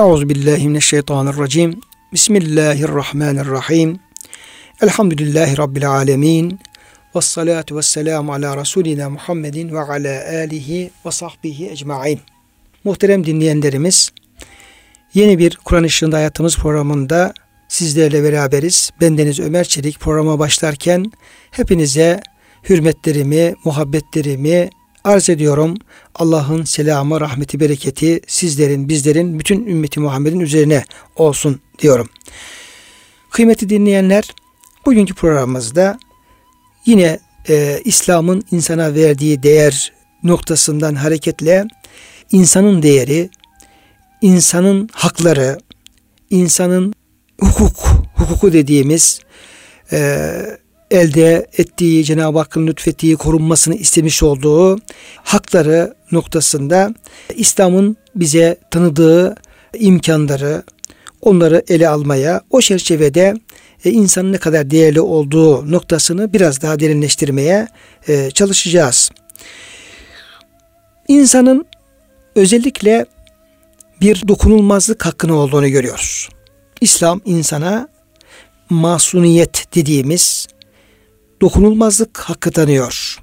Euzu billahi mineşşeytanirracim. Bismillahirrahmanirrahim. Elhamdülillahi rabbil alamin. Ves salatu vesselamu ala rasulina Muhammedin ve ala alihi ve sahbihi ecmaîn. Muhterem dinleyenlerimiz, yeni bir Kur'an Işığında Hayatımız programında sizlerle beraberiz. Bendeniz Ömer Çelik programa başlarken hepinize hürmetlerimi, muhabbetlerimi, arz ediyorum. Allah'ın selamı, rahmeti, bereketi sizlerin, bizlerin, bütün ümmeti Muhammed'in üzerine olsun diyorum. Kıymetli dinleyenler, bugünkü programımızda yine e, İslam'ın insana verdiği değer noktasından hareketle insanın değeri, insanın hakları, insanın hukuk, hukuku dediğimiz e, elde ettiği, Cenab-ı Hakk'ın lütfettiği, korunmasını istemiş olduğu hakları noktasında İslam'ın bize tanıdığı imkanları, onları ele almaya, o çerçevede e, insanın ne kadar değerli olduğu noktasını biraz daha derinleştirmeye e, çalışacağız. İnsanın özellikle bir dokunulmazlık hakkını olduğunu görüyoruz. İslam insana masuniyet dediğimiz dokunulmazlık hakkı tanıyor.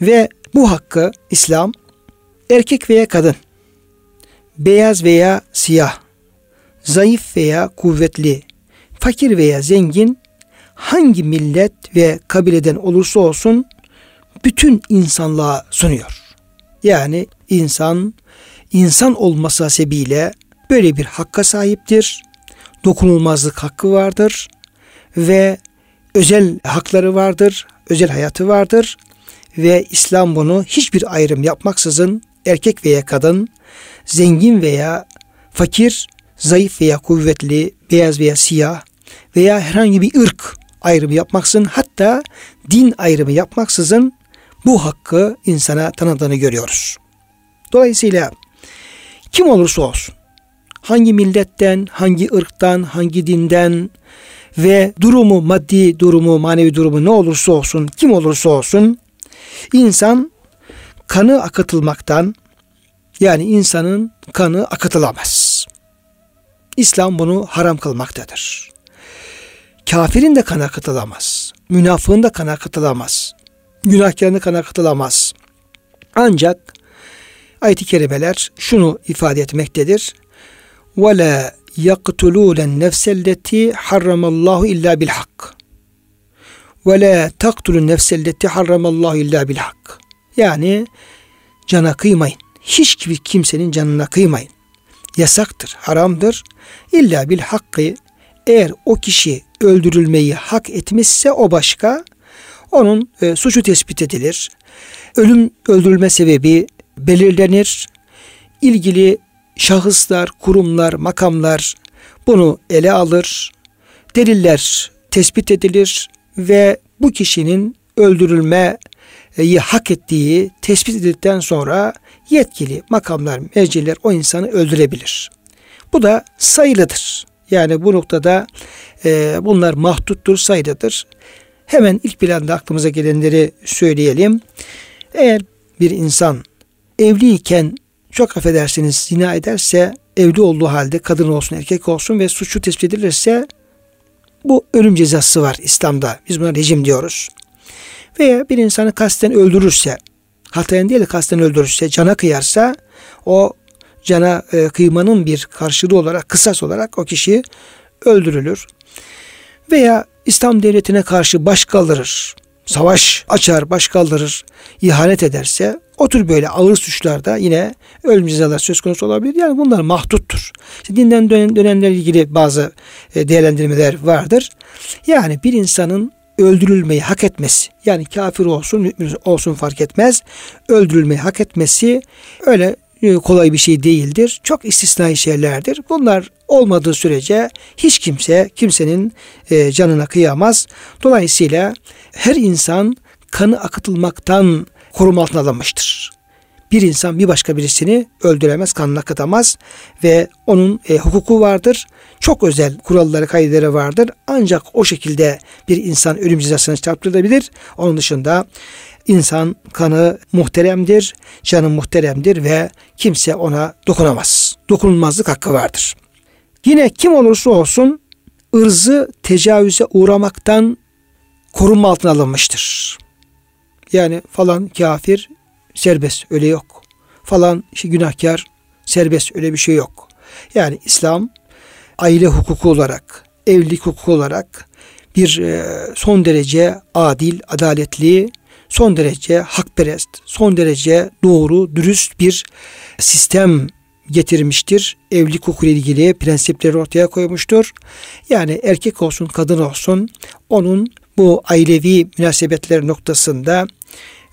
Ve bu hakkı İslam erkek veya kadın, beyaz veya siyah, zayıf veya kuvvetli, fakir veya zengin hangi millet ve kabileden olursa olsun bütün insanlığa sunuyor. Yani insan insan olması hasebiyle böyle bir hakka sahiptir. Dokunulmazlık hakkı vardır ve özel hakları vardır, özel hayatı vardır ve İslam bunu hiçbir ayrım yapmaksızın erkek veya kadın, zengin veya fakir, zayıf veya kuvvetli, beyaz veya siyah veya herhangi bir ırk ayrımı yapmaksızın hatta din ayrımı yapmaksızın bu hakkı insana tanıdığını görüyoruz. Dolayısıyla kim olursa olsun, hangi milletten, hangi ırktan, hangi dinden, ve durumu, maddi durumu, manevi durumu ne olursa olsun, kim olursa olsun insan kanı akıtılmaktan yani insanın kanı akıtılamaz. İslam bunu haram kılmaktadır. Kafirin de kanı akıtılamaz. Münafığın da kanı akıtılamaz. Günahkarın da kanı akıtılamaz. Ancak ayet-i kerimeler şunu ifade etmektedir. وَلَا yaktulûlen nefselleti harramallahu illa bil hak. Ve la taktulun nefselleti harramallahu illa bil hak. Yani cana kıymayın. Hiç bir kimsenin canına kıymayın. Yasaktır, haramdır. İlla bil hakkı eğer o kişi öldürülmeyi hak etmişse o başka. Onun e, suçu tespit edilir. Ölüm öldürülme sebebi belirlenir. İlgili şahıslar, kurumlar, makamlar bunu ele alır. Deliller tespit edilir ve bu kişinin öldürülmeyi hak ettiği tespit edildikten sonra yetkili makamlar, merciler o insanı öldürebilir. Bu da sayılıdır. Yani bu noktada e, bunlar mahduttur, sayılıdır. Hemen ilk planda aklımıza gelenleri söyleyelim. Eğer bir insan evliyken çok affedersiniz zina ederse evli olduğu halde kadın olsun erkek olsun ve suçu tespit edilirse bu ölüm cezası var İslam'da. Biz buna rejim diyoruz. Veya bir insanı kasten öldürürse, hatayen değil de kasten öldürürse, cana kıyarsa o cana e, kıymanın bir karşılığı olarak, kısas olarak o kişi öldürülür. Veya İslam devletine karşı baş kaldırır, savaş açar, baş kaldırır, ihanet ederse o tür böyle ağır suçlarda yine ölüm cezaları söz konusu olabilir. Yani bunlar mahduttur. İşte dinden dönen, dönenlerle ilgili bazı e, değerlendirmeler vardır. Yani bir insanın öldürülmeyi hak etmesi yani kafir olsun mümin olsun fark etmez öldürülmeyi hak etmesi öyle e, kolay bir şey değildir. Çok istisnai şeylerdir. Bunlar olmadığı sürece hiç kimse kimsenin e, canına kıyamaz. Dolayısıyla her insan kanı akıtılmaktan koruma altına alınmıştır. Bir insan bir başka birisini öldüremez, kanına katamaz ve onun e, hukuku vardır. Çok özel kuralları, kaydeleri vardır. Ancak o şekilde bir insan ölüm cezasına çarptırılabilir. Onun dışında insan kanı muhteremdir, canı muhteremdir ve kimse ona dokunamaz. dokunulmazlık hakkı vardır. Yine kim olursa olsun ırzı tecavüze uğramaktan korunma altına alınmıştır. Yani falan kafir serbest öyle yok. Falan şey, günahkar serbest öyle bir şey yok. Yani İslam aile hukuku olarak, evlilik hukuku olarak bir e, son derece adil, adaletli, son derece hakperest, son derece doğru, dürüst bir sistem getirmiştir. Evlilik hukuku ile ilgili prensipleri ortaya koymuştur. Yani erkek olsun, kadın olsun onun bu ailevi münasebetler noktasında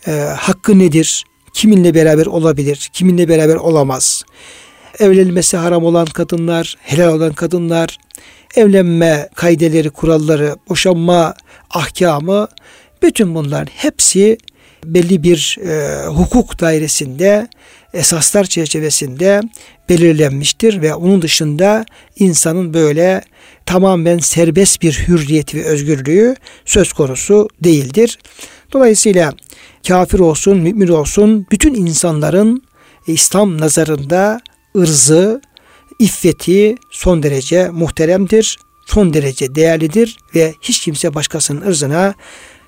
e, hakkı nedir? Kiminle beraber olabilir? Kiminle beraber olamaz? Evlenmesi haram olan kadınlar, helal olan kadınlar, evlenme kaydeleri, kuralları, boşanma ahkamı bütün bunlar hepsi belli bir e, hukuk dairesinde esaslar çerçevesinde belirlenmiştir ve onun dışında insanın böyle tamamen serbest bir hürriyet ve özgürlüğü söz konusu değildir. Dolayısıyla kafir olsun, mümin olsun bütün insanların İslam nazarında ırzı, iffeti son derece muhteremdir, son derece değerlidir ve hiç kimse başkasının ırzına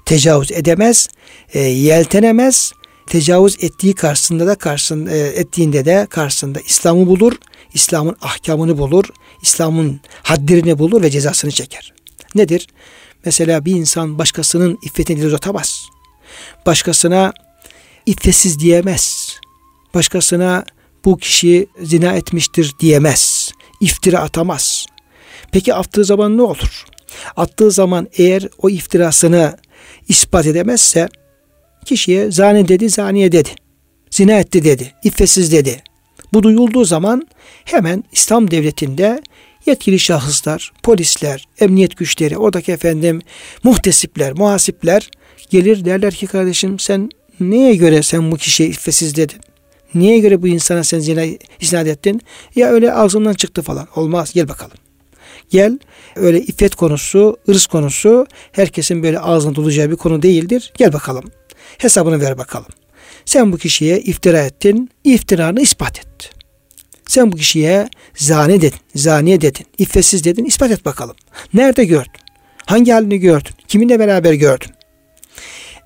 tecavüz edemez, e, yeltenemez. Tecavüz ettiği karşısında da karşısında e, ettiğinde de karşısında İslam'ı bulur, İslam'ın ahkamını bulur, İslam'ın haddirini bulur ve cezasını çeker. Nedir? Mesela bir insan başkasının iffetini dil uzatamaz. Başkasına iffetsiz diyemez. Başkasına bu kişi zina etmiştir diyemez. İftira atamaz. Peki attığı zaman ne olur? Attığı zaman eğer o iftirasını ispat edemezse kişiye zani dedi, zaniye dedi. Zina etti dedi, iffetsiz dedi. Bu duyulduğu zaman hemen İslam devletinde yetkili şahıslar, polisler, emniyet güçleri, oradaki efendim muhtesipler, muhasipler gelir derler ki kardeşim sen neye göre sen bu kişiye iffetsiz dedin? Niye göre bu insana sen zina isnat ettin? Ya öyle ağzından çıktı falan. Olmaz. Gel bakalım. Gel öyle iffet konusu, ırz konusu herkesin böyle ağzına dolacağı bir konu değildir. Gel bakalım. Hesabını ver bakalım. Sen bu kişiye iftira ettin. iftiranı ispat et. Sen bu kişiye zani dedin, zaniye dedin, iffetsiz dedin, ispat et bakalım. Nerede gördün? Hangi halini gördün? Kiminle beraber gördün?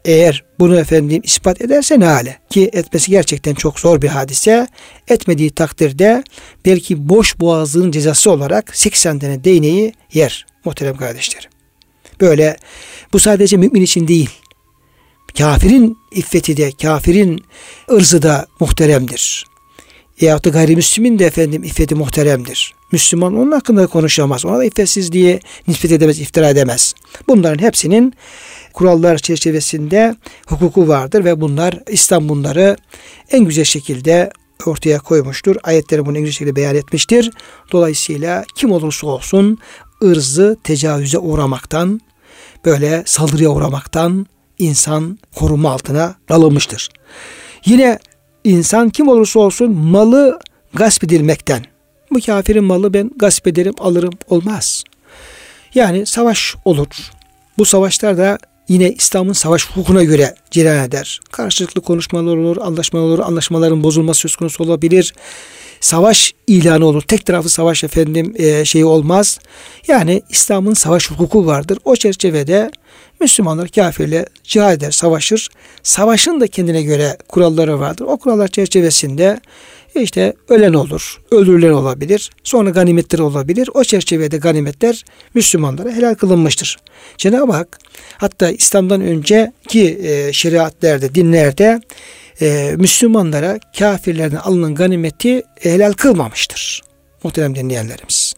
Eğer bunu efendim ispat ederse ne hale? Ki etmesi gerçekten çok zor bir hadise. Etmediği takdirde belki boş boğazlığın cezası olarak 80 tane değneği yer muhterem kardeşlerim. Böyle bu sadece mümin için değil. Kafirin iffeti de, kafirin ırzı da muhteremdir. Yahut da gayrimüslimin de efendim iffeti muhteremdir. Müslüman onun hakkında konuşamaz. Ona da iffetsizliğe nispet edemez, iftira edemez. Bunların hepsinin kurallar çerçevesinde hukuku vardır ve bunlar İslam bunları en güzel şekilde ortaya koymuştur. Ayetleri bunu en güzel şekilde beyan etmiştir. Dolayısıyla kim olursa olsun ırzı tecavüze uğramaktan, böyle saldırıya uğramaktan insan koruma altına alınmıştır. Yine insan kim olursa olsun malı gasp edilmekten, bu kafirin malı ben gasp ederim alırım olmaz. Yani savaş olur. Bu savaşlar da yine İslam'ın savaş hukukuna göre cereyan eder. Karşılıklı konuşmalar olur, anlaşmalar olur, anlaşmaların bozulması söz konusu olabilir. Savaş ilanı olur. Tek tarafı savaş efendim e, şeyi olmaz. Yani İslam'ın savaş hukuku vardır. O çerçevede Müslümanlar kafirle cihad eder, savaşır. Savaşın da kendine göre kuralları vardır. O kurallar çerçevesinde işte ölen olur, öldürülen olabilir, sonra ganimetler olabilir. O çerçevede ganimetler Müslümanlara helal kılınmıştır. Cenab-ı Hak hatta İslam'dan önceki e, şeriatlerde, dinlerde e, Müslümanlara kafirlerden alınan ganimeti helal kılmamıştır. Muhterem dinleyenlerimiz.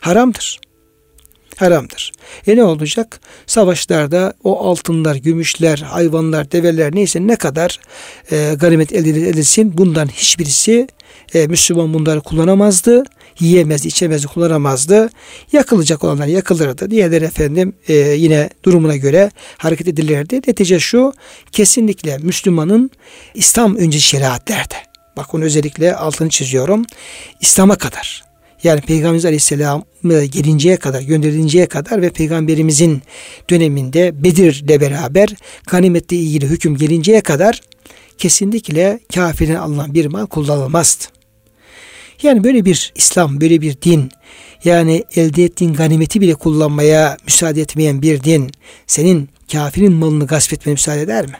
Haramdır. Haramdır. E ne olacak? Savaşlarda o altınlar, gümüşler, hayvanlar, develer neyse ne kadar e, ganimet elde edilsin bundan hiçbirisi e, Müslüman bunları kullanamazdı. Yiyemez, içemez, kullanamazdı. Yakılacak olanlar yakılırdı. Diğerleri efendim e, yine durumuna göre hareket edilirdi. Netice şu kesinlikle Müslümanın İslam önce şeriatlerde bak onu özellikle altını çiziyorum. İslam'a kadar yani Peygamberimiz Aleyhisselam gelinceye kadar, gönderilinceye kadar ve Peygamberimizin döneminde Bedir'le beraber ganimetle ilgili hüküm gelinceye kadar kesinlikle kafirin alınan bir mal kullanılmazdı. Yani böyle bir İslam, böyle bir din, yani elde ettiğin ganimeti bile kullanmaya müsaade etmeyen bir din, senin kafirin malını gasp etmeye müsaade eder mi?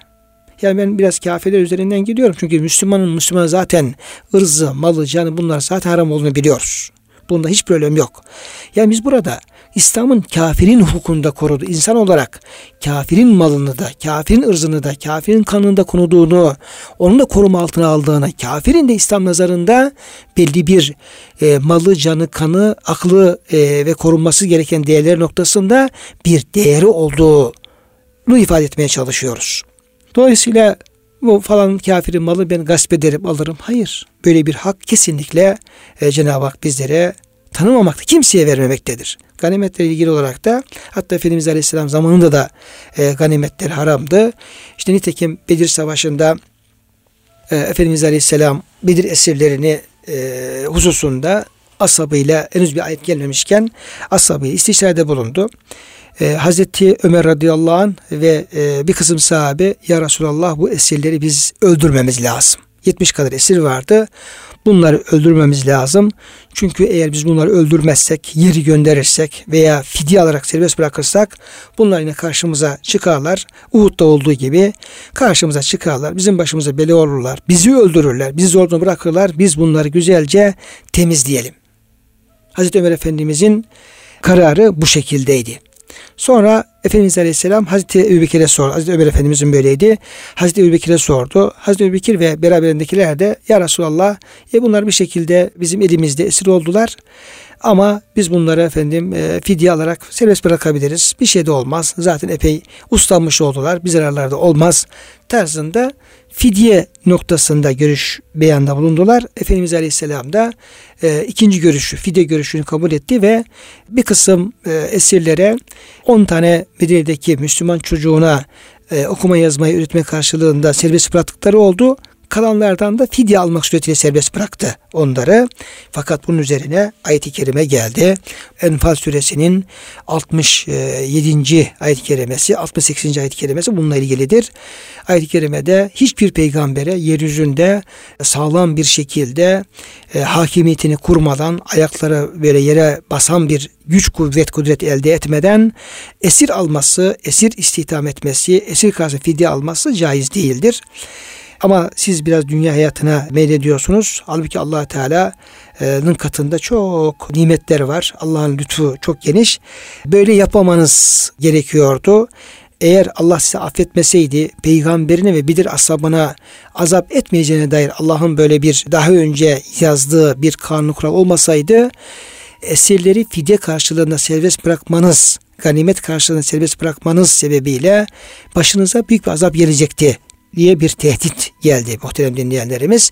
Yani ben biraz kafirler üzerinden gidiyorum. Çünkü Müslümanın Müslüman zaten ırzı, malı, canı bunlar zaten haram olduğunu biliyoruz. Bunda hiç problem yok. Yani biz burada İslam'ın kafirin hukukunda korudu. İnsan olarak kafirin malını da, kafirin ırzını da, kafirin kanını da konuduğunu, onun da koruma altına aldığını, kafirin de İslam nazarında belli bir e, malı, canı, kanı, aklı e, ve korunması gereken değerler noktasında bir değeri olduğunu ifade etmeye çalışıyoruz. Dolayısıyla bu falan kafirin malı ben gasp ederim alırım. Hayır. Böyle bir hak kesinlikle e, Cenab-ı Hak bizlere tanımamakta, kimseye vermemektedir. Ganimetle ilgili olarak da hatta Efendimiz Aleyhisselam zamanında da e, ganimetler haramdı. İşte nitekim Bedir Savaşı'nda e, Efendimiz Aleyhisselam Bedir esirlerini e, hususunda asabıyla henüz bir ayet gelmemişken asabıyla istişarede bulundu. E, Hazreti Ömer radıyallahu anh ve e, bir kısım sahabe ya Resulallah bu esirleri biz öldürmemiz lazım. 70 kadar esir vardı. Bunları öldürmemiz lazım. Çünkü eğer biz bunları öldürmezsek, yeri gönderirsek veya fidye alarak serbest bırakırsak bunlar yine karşımıza çıkarlar. Uhud'da olduğu gibi karşımıza çıkarlar. Bizim başımıza bela olurlar. Bizi öldürürler. Bizi zorla bırakırlar. Biz bunları güzelce temizleyelim. Hazreti Ömer Efendimizin kararı bu şekildeydi. Sonra Efendimiz Aleyhisselam Hazreti Ebubekir'e sordu. Hazreti Ömer Efendimizin böyleydi. Hazreti Ebubekir'e sordu. Hazreti Ebubekir ve beraberindekiler de Ya Resulallah e bunlar bir şekilde bizim elimizde esir oldular. Ama biz bunları efendim e, fidye alarak serbest bırakabiliriz. Bir şey de olmaz. Zaten epey uslanmış oldular. Bir zararlar da olmaz tarzında fidye noktasında görüş beyanda bulundular. Efendimiz Aleyhisselam da e, ikinci görüşü, fidye görüşünü kabul etti ve bir kısım e, esirlere 10 tane Medine'deki Müslüman çocuğuna e, okuma yazmayı üretme karşılığında serbest bıraktıkları oldu kalanlardan da fidye almak suretiyle serbest bıraktı onları. Fakat bunun üzerine ayet-i kerime geldi. Enfal suresinin 67. ayet-i kerimesi, 68. ayet-i kerimesi bununla ilgilidir. Ayet-i kerimede hiçbir peygambere yeryüzünde sağlam bir şekilde e, hakimiyetini kurmadan ayakları böyle yere basan bir güç kuvvet kudret elde etmeden esir alması, esir istihdam etmesi, esir karşı fidye alması caiz değildir. Ama siz biraz dünya hayatına meylediyorsunuz. Halbuki allah Teala'nın katında çok nimetler var. Allah'ın lütfu çok geniş. Böyle yapmamanız gerekiyordu. Eğer Allah size affetmeseydi peygamberine ve bilir ashabına azap etmeyeceğine dair Allah'ın böyle bir daha önce yazdığı bir kanun kural olmasaydı esirleri fidye karşılığında serbest bırakmanız, ganimet karşılığında serbest bırakmanız sebebiyle başınıza büyük bir azap gelecekti diye bir tehdit geldi muhterem dinleyenlerimiz.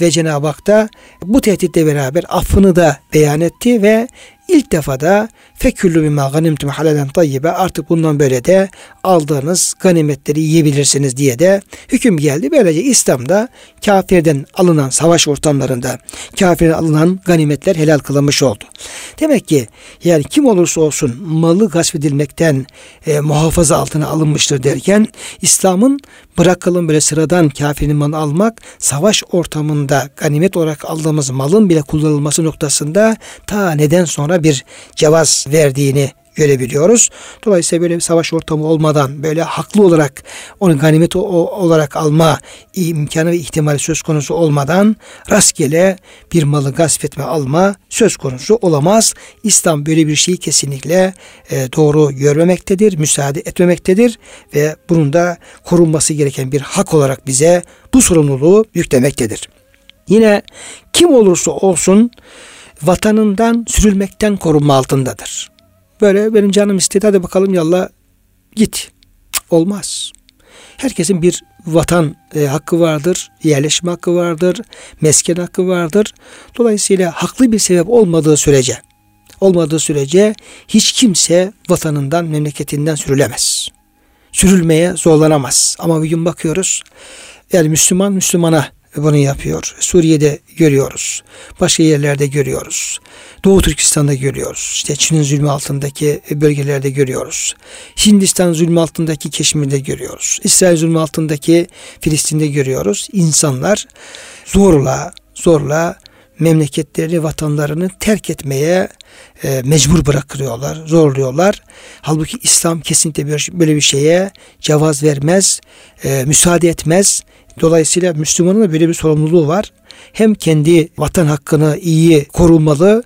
Ve Cenab-ı Hak da bu tehditle beraber affını da beyan etti ve ilk defa da feküllü bima ganimtum halalen tayyibe artık bundan böyle de aldığınız ganimetleri yiyebilirsiniz diye de hüküm geldi. Böylece İslam'da kafirden alınan savaş ortamlarında kafirden alınan ganimetler helal kılınmış oldu. Demek ki yani kim olursa olsun malı gasp edilmekten e, muhafaza altına alınmıştır derken İslam'ın bırakalım böyle sıradan kafirin malını almak savaş ortamında ganimet olarak aldığımız malın bile kullanılması noktasında ta neden sonra bir cevaz verdiğini görebiliyoruz. Dolayısıyla böyle bir savaş ortamı olmadan böyle haklı olarak onu ganimet olarak alma imkanı ve ihtimali söz konusu olmadan rastgele bir malı gasp etme alma söz konusu olamaz. İslam böyle bir şeyi kesinlikle e, doğru görmemektedir, müsaade etmemektedir ve bunun da korunması gereken bir hak olarak bize bu sorumluluğu yüklemektedir. Yine kim olursa olsun vatanından sürülmekten korunma altındadır. Böyle benim canım istedi hadi bakalım yallah git. Olmaz. Herkesin bir vatan e, hakkı vardır, yerleşme hakkı vardır, mesken hakkı vardır. Dolayısıyla haklı bir sebep olmadığı sürece, olmadığı sürece hiç kimse vatanından, memleketinden sürülemez. Sürülmeye zorlanamaz. Ama bir gün bakıyoruz, yani Müslüman Müslümana bunu yapıyor. Suriye'de görüyoruz. Başka yerlerde görüyoruz. Doğu Türkistan'da görüyoruz. İşte Çin'in zulmü altındaki bölgelerde görüyoruz. Hindistan zulmü altındaki Keşmir'de görüyoruz. İsrail zulmü altındaki Filistin'de görüyoruz. İnsanlar zorla zorla memleketlerini, vatanlarını terk etmeye e, mecbur bırakılıyorlar, zorluyorlar. Halbuki İslam kesinlikle böyle bir şeye cevaz vermez, e, müsaade etmez. Dolayısıyla Müslümanın da böyle bir sorumluluğu var hem kendi vatan hakkını iyi korunmalı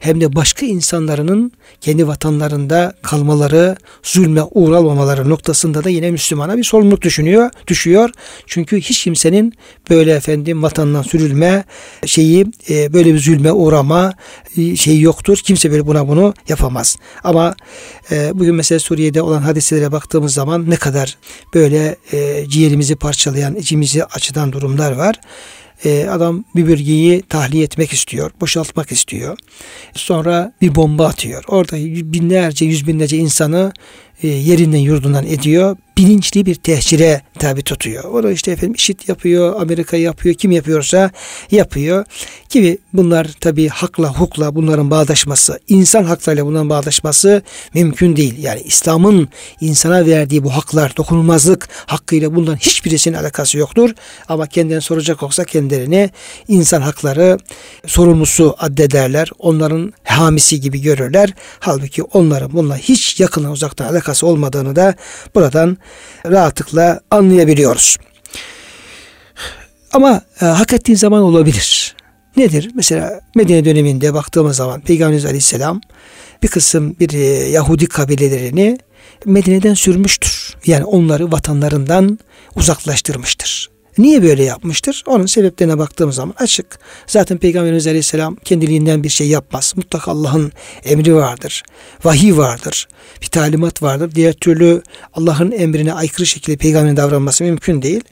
hem de başka insanların kendi vatanlarında kalmaları, zulme uğralmamaları noktasında da yine Müslümana bir sorumluluk düşünüyor, düşüyor. Çünkü hiç kimsenin böyle efendim vatandan sürülme şeyi e, böyle bir zulme uğrama e, şeyi yoktur. Kimse böyle buna bunu yapamaz. Ama e, bugün mesela Suriye'de olan hadiselere baktığımız zaman ne kadar böyle ciğerimizi parçalayan, içimizi açıdan durumlar var e, adam bir bölgeyi tahliye etmek istiyor, boşaltmak istiyor. Sonra bir bomba atıyor. Orada binlerce, yüz binlerce insanı e, yerinden yurdundan ediyor bilinçli bir tehcire tabi tutuyor. O da işte efendim işit yapıyor, Amerika yapıyor, kim yapıyorsa yapıyor. Gibi bunlar tabi hakla, hukla bunların bağdaşması, insan haklarıyla bunların bağdaşması mümkün değil. Yani İslam'ın insana verdiği bu haklar, dokunulmazlık hakkıyla bunların hiçbirisinin alakası yoktur. Ama kendilerine soracak olsa kendilerini insan hakları sorumlusu addederler. Onların hamisi gibi görürler. Halbuki onların bununla hiç yakından uzaktan alakası olmadığını da buradan rahatlıkla anlayabiliyoruz. Ama e, hak ettiğin zaman olabilir. Nedir? Mesela Medine döneminde baktığımız zaman Peygamberimiz Aleyhisselam bir kısım bir e, Yahudi kabilelerini Medine'den sürmüştür. Yani onları vatanlarından uzaklaştırmıştır. Niye böyle yapmıştır? Onun sebeplerine baktığımız zaman açık. Zaten Peygamberimiz Aleyhisselam kendiliğinden bir şey yapmaz. Mutlaka Allah'ın emri vardır. Vahiy vardır. Bir talimat vardır. Diğer türlü Allah'ın emrine aykırı şekilde peygamberin davranması mümkün değil.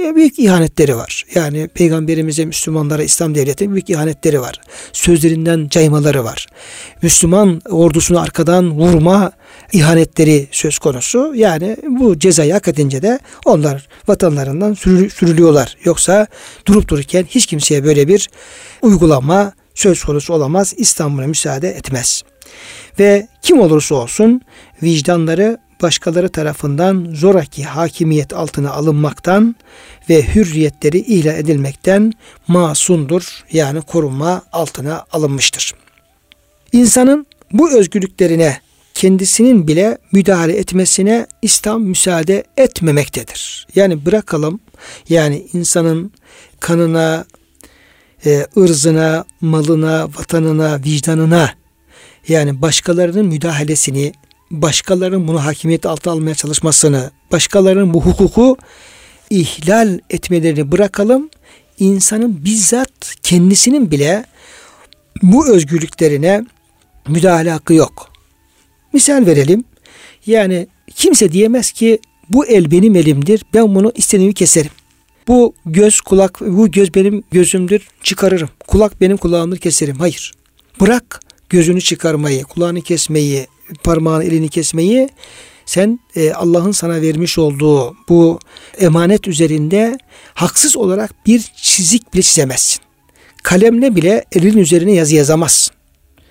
E, büyük ihanetleri var. Yani peygamberimize, Müslümanlara, İslam devletine büyük ihanetleri var. Sözlerinden caymaları var. Müslüman ordusunu arkadan vurma ihanetleri söz konusu. Yani bu cezayı hak edince de onlar vatanlarından sürülüyorlar. Yoksa durup dururken hiç kimseye böyle bir uygulama söz konusu olamaz. İslam buna müsaade etmez. Ve kim olursa olsun vicdanları başkaları tarafından zoraki hakimiyet altına alınmaktan ve hürriyetleri ihlal edilmekten masundur. Yani korunma altına alınmıştır. İnsanın bu özgürlüklerine kendisinin bile müdahale etmesine İslam müsaade etmemektedir. Yani bırakalım yani insanın kanına, e, ırzına, malına, vatanına, vicdanına yani başkalarının müdahalesini, başkalarının bunu hakimiyet altına almaya çalışmasını, başkalarının bu hukuku ihlal etmelerini bırakalım. İnsanın bizzat kendisinin bile bu özgürlüklerine müdahale hakkı yok. Misal verelim. Yani kimse diyemez ki bu el benim elimdir. Ben bunu istediğimi keserim. Bu göz kulak bu göz benim gözümdür çıkarırım. Kulak benim kulağımdır keserim. Hayır. Bırak gözünü çıkarmayı, kulağını kesmeyi, parmağını elini kesmeyi sen e, Allah'ın sana vermiş olduğu bu emanet üzerinde haksız olarak bir çizik bile çizemezsin. Kalemle bile elin üzerine yazı yazamazsın.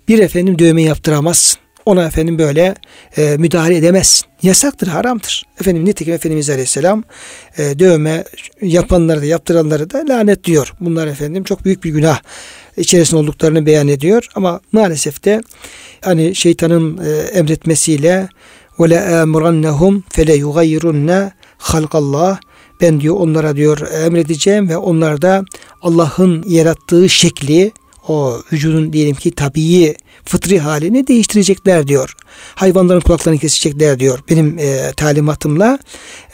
Bir efendim dövme yaptıramazsın ona efendim böyle e, müdahale edemezsin. Yasaktır, haramdır. Efendim nitekim Efendimiz Aleyhisselam e, dövme yapanları da yaptıranları da lanet diyor. Bunlar efendim çok büyük bir günah içerisinde olduklarını beyan ediyor. Ama maalesef de hani şeytanın e, emretmesiyle ve la amrannahum fele yugayyirunna halqallah ben diyor onlara diyor emredeceğim ve onlar da Allah'ın yarattığı şekli o vücudun diyelim ki tabii fıtri halini değiştirecekler diyor. Hayvanların kulaklarını kesecekler diyor benim e, talimatımla.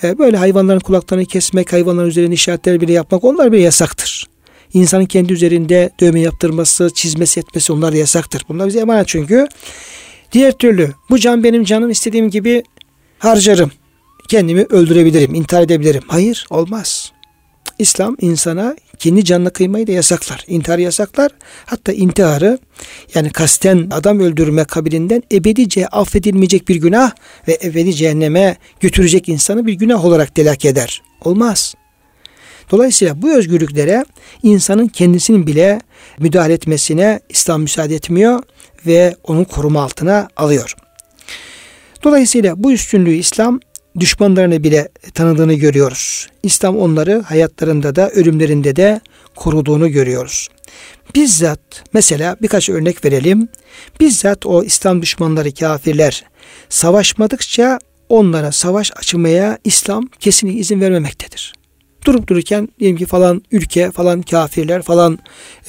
E, böyle hayvanların kulaklarını kesmek, hayvanların üzerine işaretler bile yapmak onlar bile yasaktır. İnsanın kendi üzerinde dövme yaptırması, çizmesi etmesi onlar yasaktır. Bunlar bize emanet çünkü. Diğer türlü bu can benim canım istediğim gibi harcarım. Kendimi öldürebilirim, intihar edebilirim. Hayır olmaz. İslam insana kendi canına kıymayı da yasaklar. İntihar yasaklar. Hatta intiharı yani kasten adam öldürme kabilinden ebedice affedilmeyecek bir günah ve ebedi cehenneme götürecek insanı bir günah olarak telak eder. Olmaz. Dolayısıyla bu özgürlüklere insanın kendisinin bile müdahale etmesine İslam müsaade etmiyor ve onun koruma altına alıyor. Dolayısıyla bu üstünlüğü İslam düşmanlarını bile tanıdığını görüyoruz. İslam onları hayatlarında da ölümlerinde de koruduğunu görüyoruz. bizzat mesela birkaç örnek verelim. Bizzat o İslam düşmanları kafirler savaşmadıkça onlara savaş açmaya İslam kesinlikle izin vermemektedir. Durup dururken diyelim ki falan ülke falan kafirler falan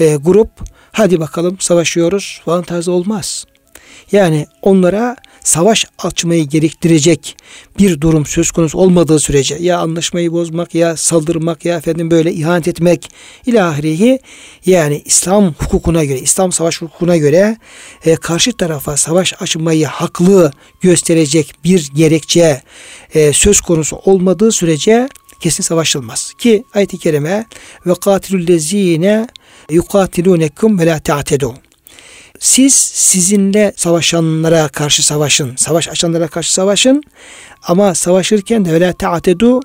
e, grup hadi bakalım savaşıyoruz falan tarzı olmaz. Yani onlara savaş açmayı gerektirecek bir durum söz konusu olmadığı sürece ya anlaşmayı bozmak ya saldırmak ya efendim böyle ihanet etmek ilahirihi yani İslam hukukuna göre İslam savaş hukukuna göre e, karşı tarafa savaş açmayı haklı gösterecek bir gerekçe e, söz konusu olmadığı sürece kesin savaşılmaz. Ki ayet-i kerime ve katilüllezine yukatilunekum ve la ta'tedun. Siz sizinle savaşanlara karşı savaşın. Savaş açanlara karşı savaşın. Ama savaşırken de öyle ta'tedu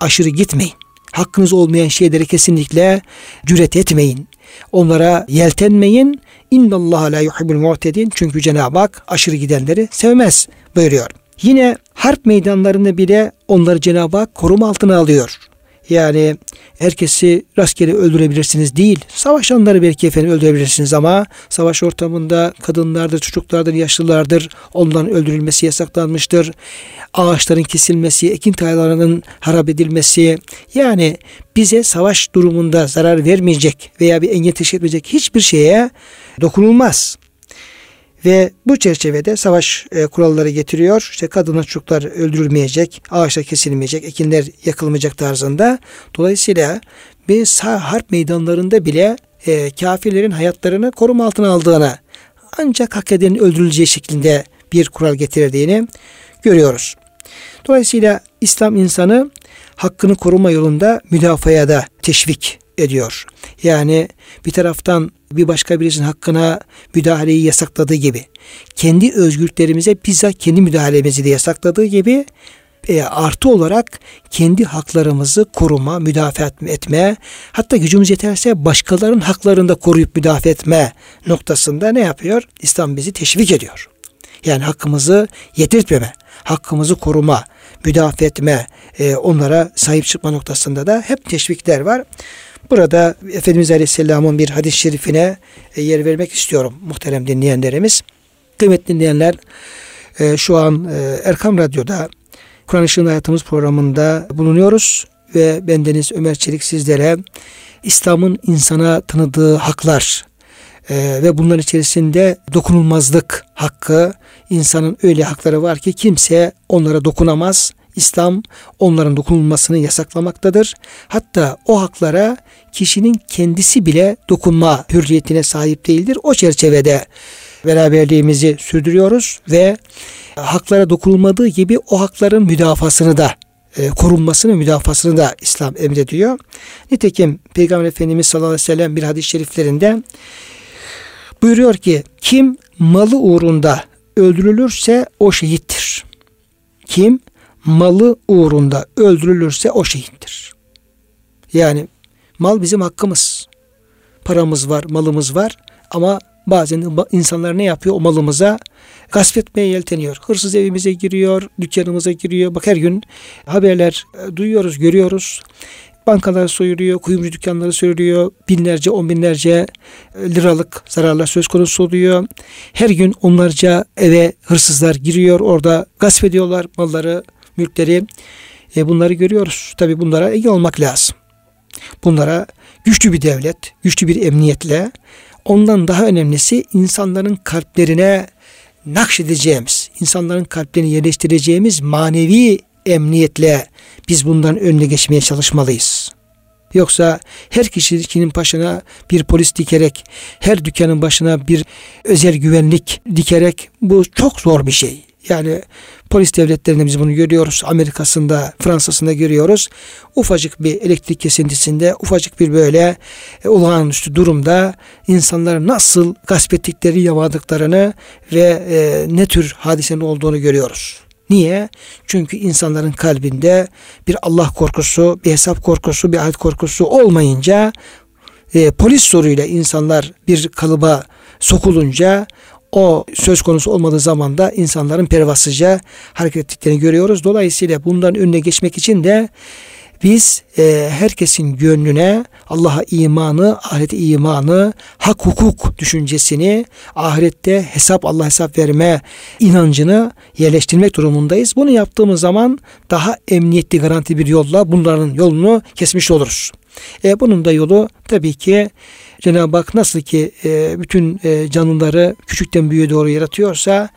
aşırı gitmeyin. Hakkınız olmayan şeyleri kesinlikle cüret etmeyin. Onlara yeltenmeyin. İnnallâhe la yuhibbul mu'tedin. Çünkü Cenab-ı Hak aşırı gidenleri sevmez buyuruyor. Yine harp meydanlarında bile onları Cenab-ı Hak koruma altına alıyor. Yani herkesi rastgele öldürebilirsiniz değil. Savaşanları belki efendim öldürebilirsiniz ama savaş ortamında kadınlardır, çocuklardır, yaşlılardır. Onların öldürülmesi yasaklanmıştır. Ağaçların kesilmesi, ekin tarlalarının harap edilmesi. Yani bize savaş durumunda zarar vermeyecek veya bir engel teşkil etmeyecek hiçbir şeye dokunulmaz. Ve bu çerçevede savaş e, kuralları getiriyor. İşte kadınlar çocuklar öldürülmeyecek, ağaçlar kesilmeyecek, ekinler yakılmayacak tarzında. Dolayısıyla bir harp meydanlarında bile e, kafirlerin hayatlarını koruma altına aldığını ancak hak edenin öldürüleceği şeklinde bir kural getirdiğini görüyoruz. Dolayısıyla İslam insanı hakkını koruma yolunda müdafaya da teşvik ediyor. Yani bir taraftan bir başka birisinin hakkına müdahaleyi yasakladığı gibi kendi özgürlüklerimize bizzat kendi müdahalemizi de yasakladığı gibi e, artı olarak kendi haklarımızı koruma, müdafaa etme, hatta gücümüz yeterse başkalarının haklarını da koruyup müdafaa etme noktasında ne yapıyor? İslam bizi teşvik ediyor. Yani hakkımızı yetirtmeme, hakkımızı koruma, müdafaa etme, e, onlara sahip çıkma noktasında da hep teşvikler var. Burada Efendimiz Aleyhisselam'ın bir hadis-i şerifine e, yer vermek istiyorum muhterem dinleyenlerimiz. Kıymetli dinleyenler e, şu an e, Erkam Radyo'da Kur'an Işığında Hayatımız programında bulunuyoruz ve bendeniz Ömer Çelik sizlere İslam'ın insana tanıdığı haklar ve bunların içerisinde dokunulmazlık hakkı, insanın öyle hakları var ki kimse onlara dokunamaz, İslam onların dokunulmasını yasaklamaktadır. Hatta o haklara kişinin kendisi bile dokunma hürriyetine sahip değildir. O çerçevede beraberliğimizi sürdürüyoruz ve haklara dokunulmadığı gibi o hakların müdafasını da e, korunmasını, müdafasını da İslam emrediyor. Nitekim Peygamber Efendimiz sallallahu aleyhi ve sellem bir hadis-i şeriflerinde buyuruyor ki kim malı uğrunda öldürülürse o şehittir. Kim malı uğrunda öldürülürse o şehittir. Yani mal bizim hakkımız. Paramız var, malımız var ama bazen insanlar ne yapıyor o malımıza? Gasp etmeye yelteniyor. Hırsız evimize giriyor, dükkanımıza giriyor. Bak her gün haberler e, duyuyoruz, görüyoruz. Bankalar soyuluyor, kuyumcu dükkanları soyuluyor. Binlerce, on binlerce e, liralık zararlar söz konusu oluyor. Her gün onlarca eve hırsızlar giriyor. Orada gasp ediyorlar malları, mülkleri e, bunları görüyoruz. Tabi bunlara iyi olmak lazım. Bunlara güçlü bir devlet, güçlü bir emniyetle ondan daha önemlisi insanların kalplerine nakşedeceğimiz, insanların kalplerini yerleştireceğimiz manevi emniyetle biz bundan önüne geçmeye çalışmalıyız. Yoksa her kişinin başına bir polis dikerek, her dükkanın başına bir özel güvenlik dikerek bu çok zor bir şey. Yani polis devletlerinde biz bunu görüyoruz. Amerika'sında, Fransa'sında görüyoruz. Ufacık bir elektrik kesintisinde, ufacık bir böyle e, olağanüstü durumda insanları nasıl gasp ettikleri, yavadıklarını ve e, ne tür hadisenin olduğunu görüyoruz. Niye? Çünkü insanların kalbinde bir Allah korkusu, bir hesap korkusu, bir ayet korkusu olmayınca e, polis soruyla insanlar bir kalıba sokulunca o söz konusu olmadığı zaman da insanların pervasızca hareket ettiklerini görüyoruz. Dolayısıyla bundan önüne geçmek için de biz e, herkesin gönlüne Allah'a imanı, ahirete imanı, hak hukuk düşüncesini, ahirette hesap Allah hesap verme inancını yerleştirmek durumundayız. Bunu yaptığımız zaman daha emniyetli, garanti bir yolla bunların yolunu kesmiş oluruz. E, bunun da yolu tabii ki Cenab-ı Hak nasıl ki e, bütün e, canlıları küçükten büyüğe doğru yaratıyorsa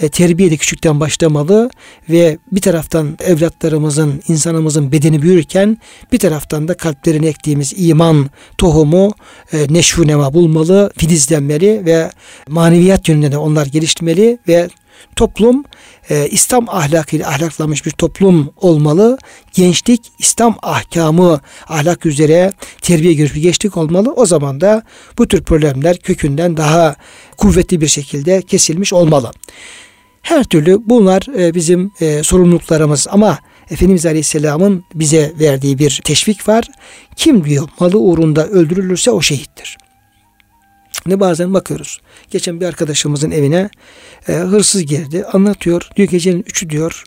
e, terbiye de küçükten başlamalı ve bir taraftan evlatlarımızın, insanımızın bedeni büyürken bir taraftan da kalplerine ektiğimiz iman tohumu e, neşvu nema bulmalı, filizlenmeli ve maneviyat yönünde de onlar geliştirmeli ve toplum e, İslam ahlakıyla ahlaklanmış bir toplum olmalı. Gençlik İslam ahkamı ahlak üzere terbiye görüş bir gençlik olmalı. O zaman da bu tür problemler kökünden daha kuvvetli bir şekilde kesilmiş olmalı. Her türlü bunlar e, bizim e, sorumluluklarımız ama Efendimiz Aleyhisselam'ın bize verdiği bir teşvik var. Kim diyor malı uğrunda öldürülürse o şehittir. Ne bazen bakıyoruz. Geçen bir arkadaşımızın evine e, hırsız girdi. Anlatıyor. Diyor gecenin üçü diyor.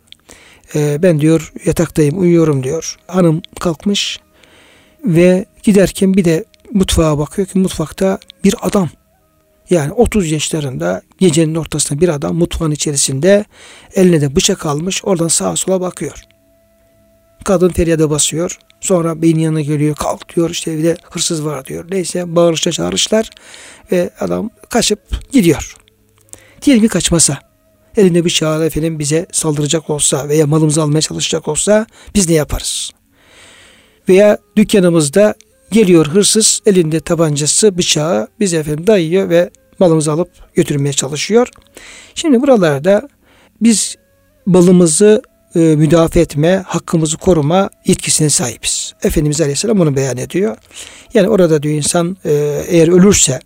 E, ben diyor yataktayım uyuyorum diyor. Hanım kalkmış ve giderken bir de mutfağa bakıyor ki mutfakta bir adam yani 30 yaşlarında gecenin ortasında bir adam mutfağın içerisinde eline de bıçak almış oradan sağa sola bakıyor. Kadın feryada basıyor. Sonra beyin yanına geliyor. Kalk diyor işte evde hırsız var diyor. Neyse bağırışla çağrışlar ve adam kaçıp gidiyor. Diyelim ki kaçmasa elinde bıçağı efendim bize saldıracak olsa veya malımızı almaya çalışacak olsa biz ne yaparız? Veya dükkanımızda geliyor hırsız elinde tabancası bıçağı bize efendim dayıyor ve malımızı alıp götürmeye çalışıyor. Şimdi buralarda biz balımızı e, müdafaa etme, hakkımızı koruma yetkisine sahibiz. Efendimiz Aleyhisselam bunu beyan ediyor. Yani orada diyor insan e, eğer ölürse,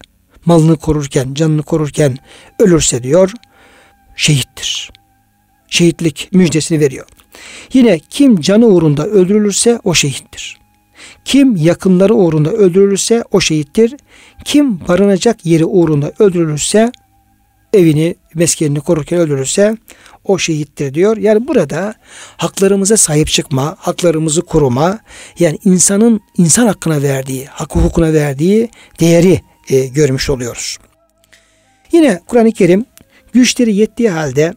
malını korurken, canını korurken ölürse diyor, şehittir. Şehitlik müjdesini veriyor. Yine kim canı uğrunda öldürülürse o şehittir. Kim yakınları uğrunda öldürülürse o şehittir. Kim barınacak yeri uğrunda öldürülürse evini, meskenini korurken öldürürse o şehittir diyor. Yani burada haklarımıza sahip çıkma, haklarımızı koruma, yani insanın insan hakkına verdiği, hak hukukuna verdiği değeri e, görmüş oluyoruz. Yine Kur'an-ı Kerim güçleri yettiği halde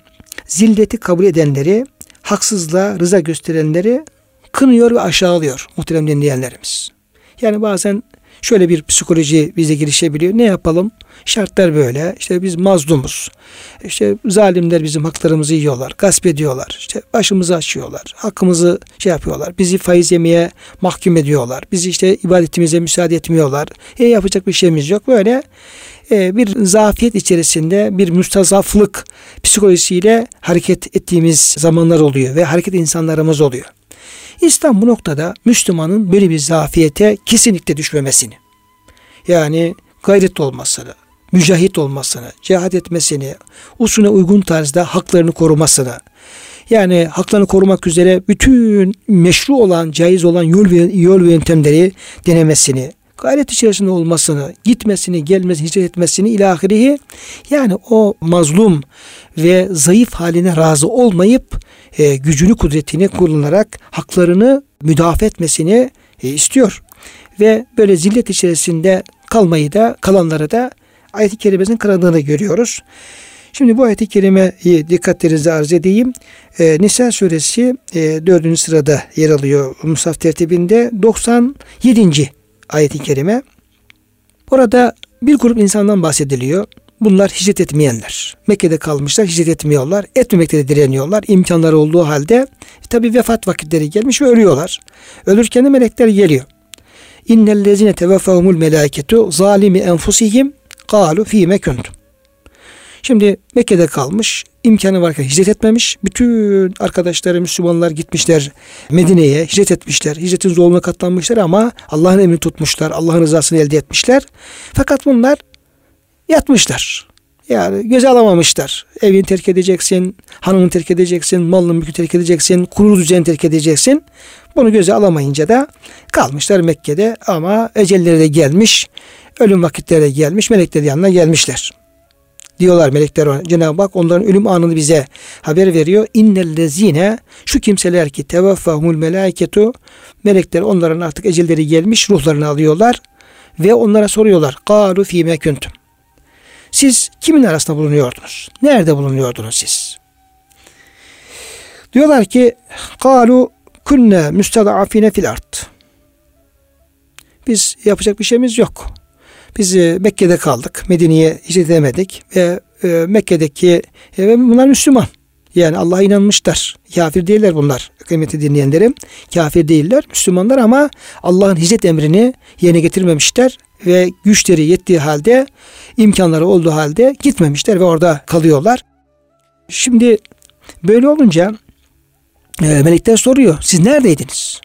zilleti kabul edenleri, haksızlığa rıza gösterenleri kınıyor ve aşağılıyor muhterem dinleyenlerimiz. Yani bazen şöyle bir psikoloji bize girişebiliyor. Ne yapalım? Şartlar böyle. İşte biz mazlumuz. İşte zalimler bizim haklarımızı yiyorlar. Gasp ediyorlar. İşte başımızı açıyorlar. Hakkımızı şey yapıyorlar. Bizi faiz yemeye mahkum ediyorlar. Bizi işte ibadetimize müsaade etmiyorlar. E yapacak bir şeyimiz yok. Böyle e, bir zafiyet içerisinde bir müstazaflık psikolojisiyle hareket ettiğimiz zamanlar oluyor ve hareket insanlarımız oluyor. İslam bu noktada Müslümanın böyle bir zafiyete kesinlikle düşmemesini yani gayret olmasını, mücahit olmasını, cihad etmesini, usune uygun tarzda haklarını korumasını, yani haklarını korumak üzere bütün meşru olan, caiz olan yol ve, yol ve yöntemleri denemesini, gayret içerisinde olmasını, gitmesini, gelmesini, hicret etmesini ilahirihi yani o mazlum ve zayıf haline razı olmayıp e, gücünü, kudretini kullanarak haklarını müdafaa etmesini e, istiyor. Ve böyle zillet içerisinde kalmayı da kalanları da ayet-i kerimesinin kınadığını görüyoruz. Şimdi bu ayet-i kerimeyi dikkatlerinize arz edeyim. E, Nisa suresi e, 4. sırada yer alıyor Musaf tertibinde 97. ayet-i kerime. Orada bir grup insandan bahsediliyor. Bunlar hicret etmeyenler. Mekke'de kalmışlar, hicret etmiyorlar. Etmemekte de direniyorlar. İmkanları olduğu halde tabi vefat vakitleri gelmiş ve ölüyorlar. Ölürken de melekler geliyor. İnnellezine teveffahumul melaiketu zalimi enfusihim kalu fîme kuntum. Şimdi Mekke'de kalmış, imkanı varken hicret etmemiş. Bütün arkadaşları Müslümanlar gitmişler Medine'ye, hicret etmişler. Hicretin zorluğuna katlanmışlar ama Allah'ın emrini tutmuşlar, Allah'ın rızasını elde etmişler. Fakat bunlar yatmışlar. Yani göze alamamışlar. Evini terk edeceksin, hanımını terk edeceksin, malını mülkü terk edeceksin, kurulu düzeni terk edeceksin. Bunu göze alamayınca da kalmışlar Mekke'de ama ecelleri de gelmiş, ölüm vakitleri de gelmiş, melekler yanına gelmişler. Diyorlar melekler ona. Cenab-ı Hak onların ölüm anını bize haber veriyor. İnnellezine şu kimseler ki tevaffahumul melaiketu melekler onların artık ecelleri gelmiş ruhlarını alıyorlar ve onlara soruyorlar. Kalu fîme kuntum. Siz kimin arasında bulunuyordunuz? Nerede bulunuyordunuz siz? Diyorlar ki kalu kunne müstedafine fil art. Biz yapacak bir şeyimiz yok. Biz e, Mekke'de kaldık. Medine'ye hiç edemedik ve e, Mekke'deki e, bunlar Müslüman. Yani Allah'a inanmışlar. Kafir değiller bunlar. Kıymeti dinleyenlerim. Kafir değiller. Müslümanlar ama Allah'ın hicret emrini yerine getirmemişler ve güçleri yettiği halde imkanları olduğu halde gitmemişler ve orada kalıyorlar. Şimdi böyle olunca e, melekler soruyor. Siz neredeydiniz?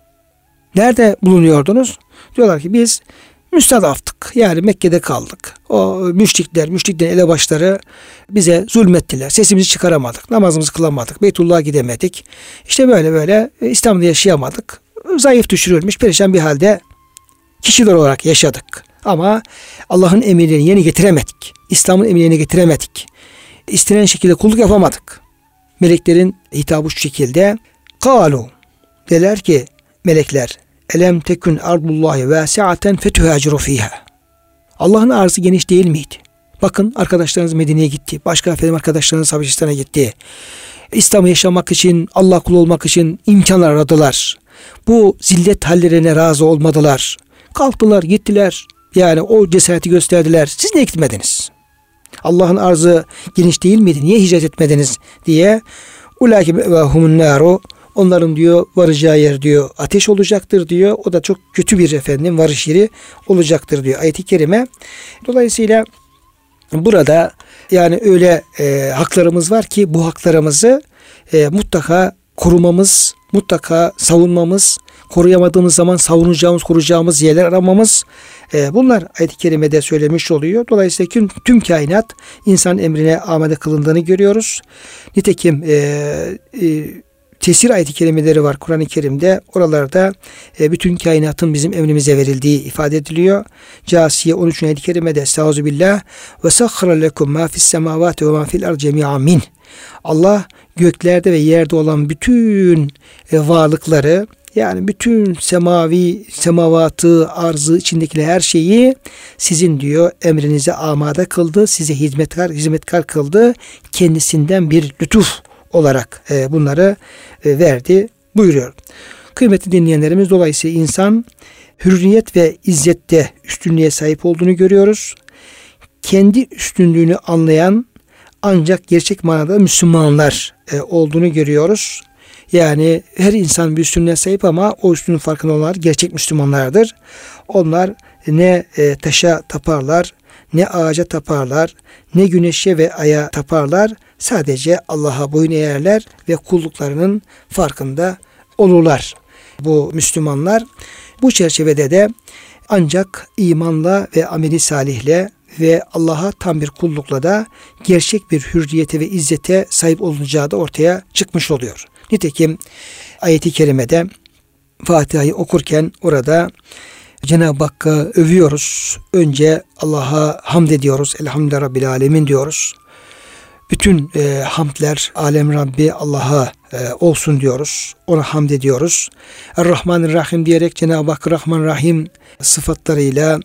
Nerede bulunuyordunuz? Diyorlar ki biz müstadaftık. Yani Mekke'de kaldık. O müşrikler, müşriklerin elebaşları bize zulmettiler. Sesimizi çıkaramadık. Namazımızı kılamadık. Beytullah'a gidemedik. İşte böyle böyle İslam'da yaşayamadık. Zayıf düşürülmüş, perişan bir halde kişiler olarak yaşadık. Ama Allah'ın emirlerini yeni getiremedik. İslam'ın emirlerini getiremedik. İstenen şekilde kulluk yapamadık. Meleklerin hitabı şu şekilde. Kalu. Deler ki melekler Elem tekün ardullahi vasiaten fetuhaciru fiha. Allah'ın arzı geniş değil miydi? Bakın arkadaşlarınız Medine'ye gitti. Başka efendim arkadaşlarınız Habeşistan'a gitti. İslam'ı yaşamak için, Allah kulu olmak için imkanlar aradılar. Bu zillet hallerine razı olmadılar. Kalktılar, gittiler. Yani o cesareti gösterdiler. Siz niye gitmediniz? Allah'ın arzı geniş değil miydi? Niye hicret etmediniz? diye Ulakim ve humun naru Onların diyor varacağı yer diyor ateş olacaktır diyor. O da çok kötü bir efendim varış yeri olacaktır diyor ayet-i kerime. Dolayısıyla burada yani öyle e, haklarımız var ki bu haklarımızı e, mutlaka korumamız, mutlaka savunmamız, koruyamadığımız zaman savunacağımız, koruyacağımız yerler aramamız e, bunlar ayet-i kerimede söylemiş oluyor. Dolayısıyla tüm, tüm kainat insan emrine amade kılındığını görüyoruz. Nitekim e, e, tesir ayeti kelimeleri var Kur'an-ı Kerim'de. Oralarda e, bütün kainatın bizim emrimize verildiği ifade ediliyor. Casiye 13. ayet-i kerimede Estağzu billah ve sakhara lekum ma fis semavati ve ma fil ar min. Allah göklerde ve yerde olan bütün e, varlıkları yani bütün semavi, semavatı, arzı içindekiler her şeyi sizin diyor emrinize amade kıldı. Size hizmetkar, hizmetkar kıldı. Kendisinden bir lütuf olarak e, bunları e, verdi buyuruyor. Kıymetli dinleyenlerimiz dolayısıyla insan hürriyet ve izzette üstünlüğe sahip olduğunu görüyoruz. Kendi üstünlüğünü anlayan ancak gerçek manada Müslümanlar e, olduğunu görüyoruz. Yani her insan bir üstünlüğe sahip ama o üstünlüğün farkında olanlar gerçek Müslümanlardır. Onlar ne e, taşa taparlar, ne ağaca taparlar, ne güneşe ve aya taparlar. Sadece Allah'a boyun eğerler ve kulluklarının farkında olurlar. Bu Müslümanlar bu çerçevede de ancak imanla ve ameli salihle ve Allah'a tam bir kullukla da gerçek bir hürriyete ve izzete sahip olunacağı da ortaya çıkmış oluyor. Nitekim ayeti kerimede Fatiha'yı okurken orada Cenab-ı Hakk'ı övüyoruz. Önce Allah'a hamd ediyoruz. Elhamdülillah Rabbil Alemin diyoruz. Bütün e, hamdler alem Rabbi Allah'a e, olsun diyoruz. Ona hamd ediyoruz. Er-Rahman Rahim diyerek Cenab-ı Hak Rahman Rahim sıfatlarıyla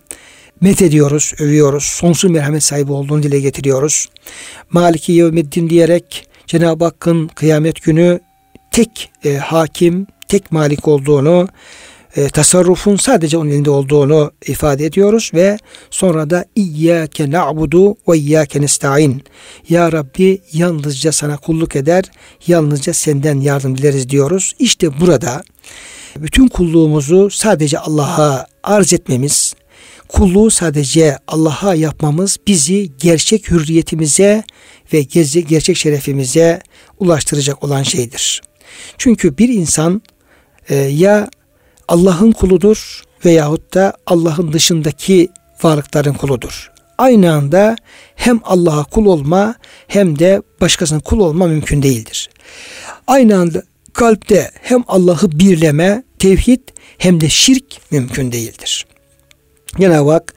met ediyoruz, övüyoruz. Sonsuz merhamet sahibi olduğunu dile getiriyoruz. Maliki Yevmiddin diyerek Cenab-ı Hakk'ın kıyamet günü tek e, hakim, tek malik olduğunu e, tasarrufun sadece onun elinde olduğunu ifade ediyoruz ve sonra da İyyâke na'budu ve iyyâke nesta'in. Ya Rabbi yalnızca sana kulluk eder, yalnızca senden yardım dileriz diyoruz. İşte burada bütün kulluğumuzu sadece Allah'a arz etmemiz, kulluğu sadece Allah'a yapmamız bizi gerçek hürriyetimize ve gerçek şerefimize ulaştıracak olan şeydir. Çünkü bir insan e, ya Allah'ın kuludur veyahut da Allah'ın dışındaki varlıkların kuludur. Aynı anda hem Allah'a kul olma hem de başkasının kul olma mümkün değildir. Aynı anda kalpte hem Allah'ı birleme, tevhid hem de şirk mümkün değildir. Cenab-ı Hak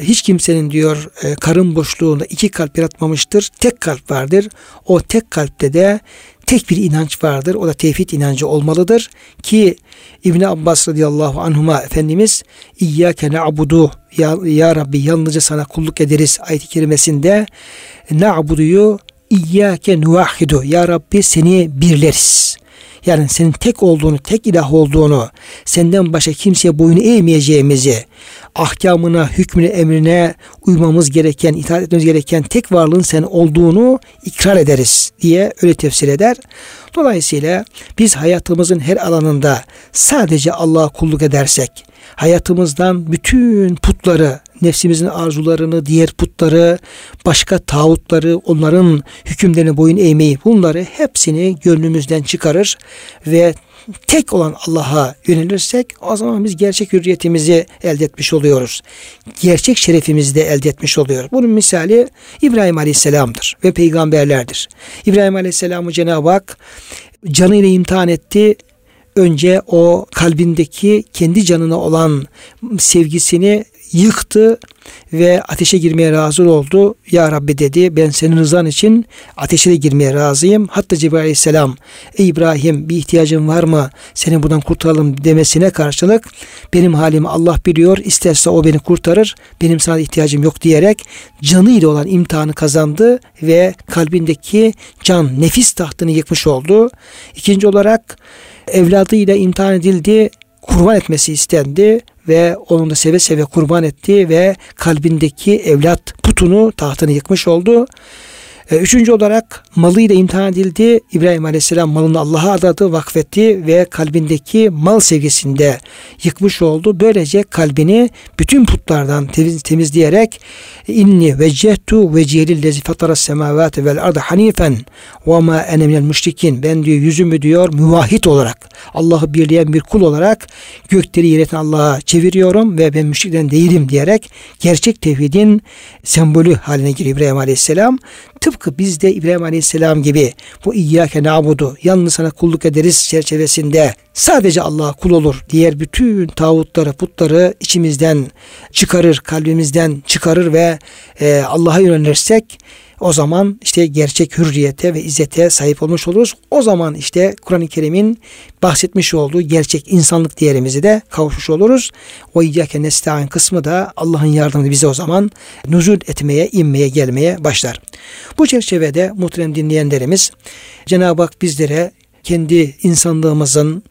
hiç kimsenin diyor e, karın boşluğunda iki kalp yaratmamıştır. Tek kalp vardır. O tek kalpte de tek bir inanç vardır. O da tevhid inancı olmalıdır. Ki İbni Abbas radıyallahu anhuma Efendimiz İyyâke na'budu ya, ya Rabbi yalnızca sana kulluk ederiz ayet-i kerimesinde na'buduyu İyyâke nuvahhidu Ya Rabbi seni birleriz. Yani senin tek olduğunu, tek ilah olduğunu, senden başka kimseye boyun eğmeyeceğimizi, ahkamına, hükmüne, emrine uymamız gereken, itaat etmemiz gereken tek varlığın sen olduğunu ikrar ederiz diye öyle tefsir eder. Dolayısıyla biz hayatımızın her alanında sadece Allah'a kulluk edersek, hayatımızdan bütün putları, nefsimizin arzularını, diğer putları, başka tağutları, onların hükümlerine boyun eğmeyi bunları hepsini gönlümüzden çıkarır ve tek olan Allah'a yönelirsek o zaman biz gerçek hürriyetimizi elde etmiş oluyoruz. Gerçek şerefimizi de elde etmiş oluyoruz. Bunun misali İbrahim Aleyhisselam'dır ve peygamberlerdir. İbrahim Aleyhisselam'ı Cenab-ı Hak canıyla imtihan etti önce o kalbindeki kendi canına olan sevgisini yıktı ve ateşe girmeye razı oldu. Ya Rabbi dedi ben senin rızan için ateşe de girmeye razıyım. Hatta Cebrail aleyhisselam ey İbrahim bir ihtiyacın var mı seni buradan kurtaralım demesine karşılık benim halimi Allah biliyor isterse o beni kurtarır benim sana ihtiyacım yok diyerek canıyla olan imtihanı kazandı ve kalbindeki can nefis tahtını yıkmış oldu. İkinci olarak evladıyla imtihan edildi kurban etmesi istendi ve onu da seve seve kurban etti ve kalbindeki evlat putunu tahtını yıkmış oldu. E, üçüncü olarak malıyla imtihan edildi. İbrahim Aleyhisselam malını Allah'a adadı, vakfetti ve kalbindeki mal sevgisinde yıkmış oldu. Böylece kalbini bütün putlardan temiz, temizleyerek inni vecehtu vecihli lezi fatara semavati vel arda hanifen ve ma ene minel müşrikin. Ben diyor yüzümü diyor müvahhid olarak Allah'ı birleyen bir kul olarak gökleri yereten Allah'a çeviriyorum ve ben müşrikten değilim diyerek gerçek tevhidin sembolü haline giriyor İbrahim Aleyhisselam. Tıpkı biz de İbrahim Aleyhisselam gibi bu İyyâke na'budu yalnız sana kulluk ederiz çerçevesinde sadece Allah'a kul olur. Diğer bütün tağutları, putları içimizden çıkarır, kalbimizden çıkarır ve e, Allah'a yönelirsek o zaman işte gerçek hürriyete ve izzete sahip olmuş oluruz. O zaman işte Kur'an-ı Kerim'in bahsetmiş olduğu gerçek insanlık değerimizi de kavuşmuş oluruz. O iyyâke nesta'in kısmı da Allah'ın yardımı bize o zaman nuzul etmeye, inmeye, gelmeye başlar. Bu çerçevede muhterem dinleyenlerimiz Cenab-ı Hak bizlere kendi insanlığımızın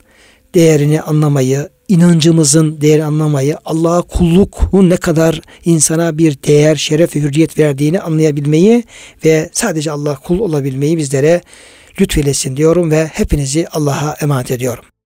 değerini anlamayı, inancımızın değer anlamayı, Allah'a kullukun ne kadar insana bir değer, şeref ve hürriyet verdiğini anlayabilmeyi ve sadece Allah'a kul olabilmeyi bizlere lütfeylesin diyorum ve hepinizi Allah'a emanet ediyorum.